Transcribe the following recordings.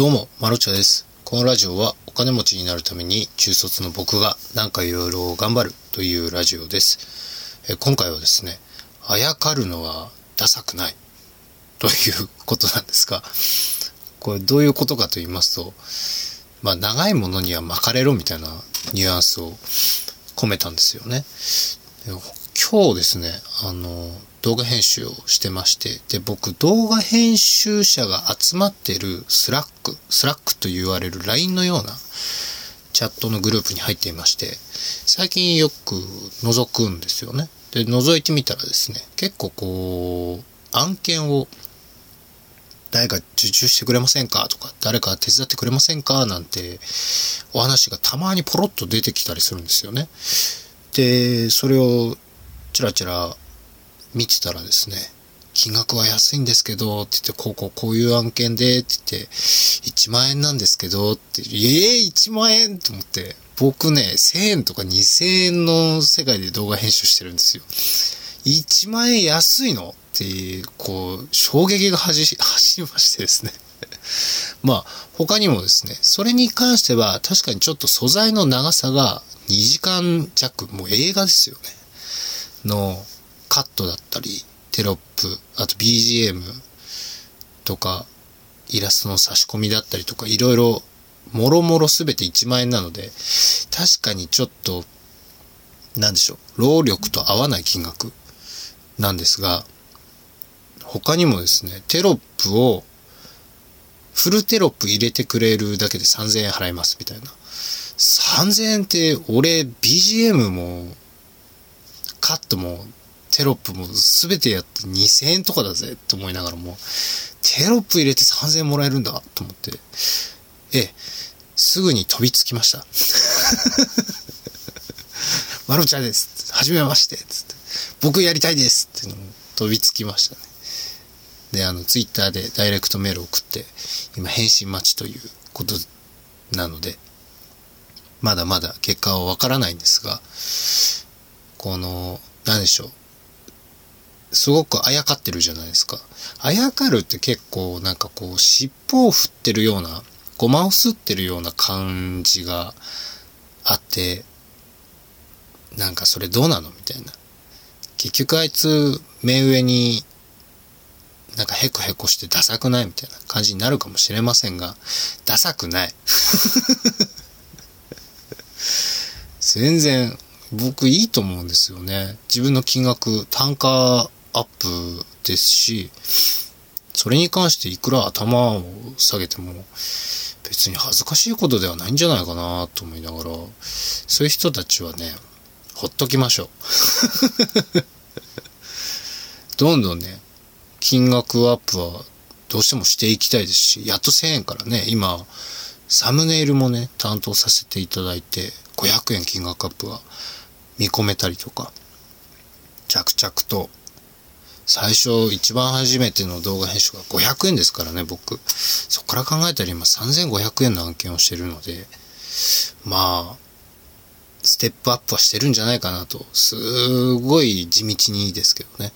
どうも、マロチャです。このラジオはお金持ちになるために中卒の僕がなんかいろいろ頑張るというラジオです。え今回はですね、あやかるのはダサくないということなんですが、これどういうことかと言いますと、まあ長いものには巻かれろみたいなニュアンスを込めたんですよね。で今日ですね、あの、動画編集をしてまして、で、僕、動画編集者が集まってるスラック、スラックと言われる LINE のようなチャットのグループに入っていまして、最近よく覗くんですよね。で、覗いてみたらですね、結構こう、案件を誰か受注してくれませんかとか、誰か手伝ってくれませんかなんてお話がたまにポロッと出てきたりするんですよね。で、それをチラチラ見てたらですね、金額は安いんですけど、って言って、こうこうこういう案件で、って言って、1万円なんですけど、って、ええー、1万円と思って、僕ね、1000円とか2000円の世界で動画編集してるんですよ。1万円安いのっていう、こう、衝撃が走り、走りましてですね。まあ、他にもですね、それに関しては確かにちょっと素材の長さが2時間弱、もう映画ですよね。のカットだったり、テロップ、あと BGM とか、イラストの差し込みだったりとか、いろいろ、もろもろすべて1万円なので、確かにちょっと、なんでしょう、労力と合わない金額なんですが、他にもですね、テロップを、フルテロップ入れてくれるだけで3000円払いますみたいな。3000円って俺 BGM もカットもテロップも全てやって2000円とかだぜって思いながらもテロップ入れて3000円もらえるんだと思ってええすぐに飛びつきました。マロちゃんです。はじめまして。つって僕やりたいです。っての飛びつきましたね。であのツイッターでダイレクトメール送って今返信待ちということなのでまだまだ結果はわからないんですがこの、何でしょう。すごくあやかってるじゃないですか。あやかるって結構なんかこう尻尾を振ってるような、ごまをすってるような感じがあって、なんかそれどうなのみたいな。結局あいつ目上になんかヘコヘコしてダサくないみたいな感じになるかもしれませんが、ダサくない。全然僕いいと思うんですよね。自分の金額、単価アップですし、それに関していくら頭を下げても別に恥ずかしいことではないんじゃないかなと思いながら、そういう人たちはね、ほっときましょう。どんどんね、金額アップはどうしてもしていきたいですし、やっと1000円からね、今、サムネイルもね、担当させていただいて、500円金額アップは見込めたりとか、着々と、最初一番初めての動画編集が500円ですからね、僕。そこから考えたら今3500円の案件をしてるので、まあ、ステップアップはしてるんじゃないかなと、すごい地道にいいですけどね。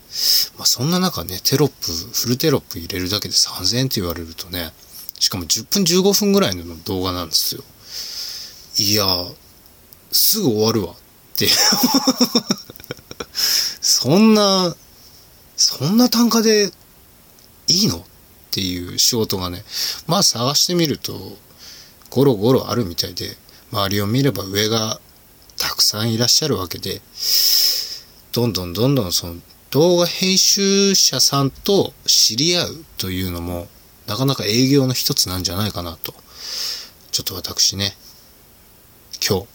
まあそんな中ね、テロップ、フルテロップ入れるだけで3000円って言われるとね、しかも10分15分ぐらいの動画なんですよ。いや、すぐ終わるわって。そんな、そんな単価でいいの？っていう仕事がね、まあ探してみると、ゴロゴロあるみたいで、周りを見れば上がたくさんいらっしゃるわけで、どんどんどんどんその動画編集者さんと知り合うというのも、なかなか営業の一つなんじゃないかなと、ちょっと私ね、今日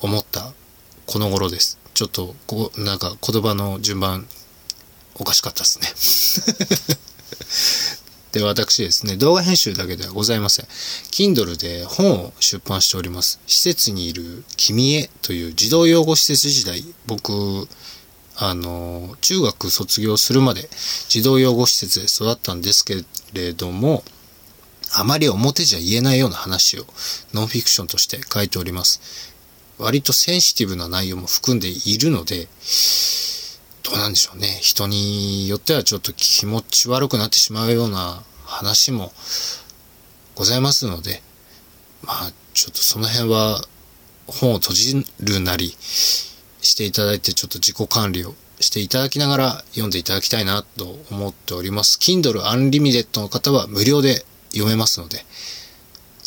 思ったこの頃です。ちょっとこう、なんか言葉の順番おかしかったですね。で、私ですね、動画編集だけではございません。Kindle で本を出版しております。施設にいる君へという児童養護施設時代、僕、あの、中学卒業するまで児童養護施設で育ったんですけれども、あまり表じゃ言えないような話をノンフィクションとして書いております。割とセンシティブな内容も含んでいるので、どうなんでしょうね。人によってはちょっと気持ち悪くなってしまうような話もございますので、まあ、ちょっとその辺は本を閉じるなりしていただいてちょっと自己管理をしていただきながら読んでいただきたいなと思っております。Kindle Unlimited の方は無料で読めますので、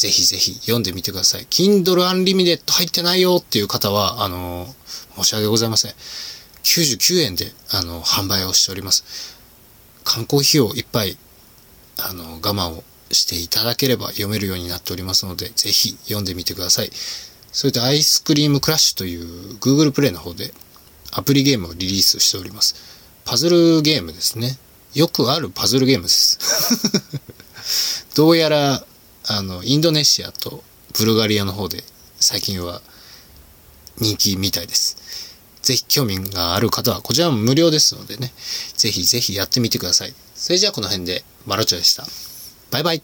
ぜひぜひ読んでみてください。Kindle Unlimited 入ってないよっていう方は、あの、申し訳ございません。99円で、あの、販売をしております。観光費用いっぱい、あの、我慢をしていただければ読めるようになっておりますので、ぜひ読んでみてください。それでアイスクリームクラッシュという Google プレイの方でアプリゲームをリリースしております。パズルゲームですね。よくあるパズルゲームです。どうやら、あの、インドネシアとブルガリアの方で最近は人気みたいです。ぜひ興味がある方は、こちらも無料ですのでね、ぜひぜひやってみてください。それじゃあこの辺で、マロチョでした。バイバイ。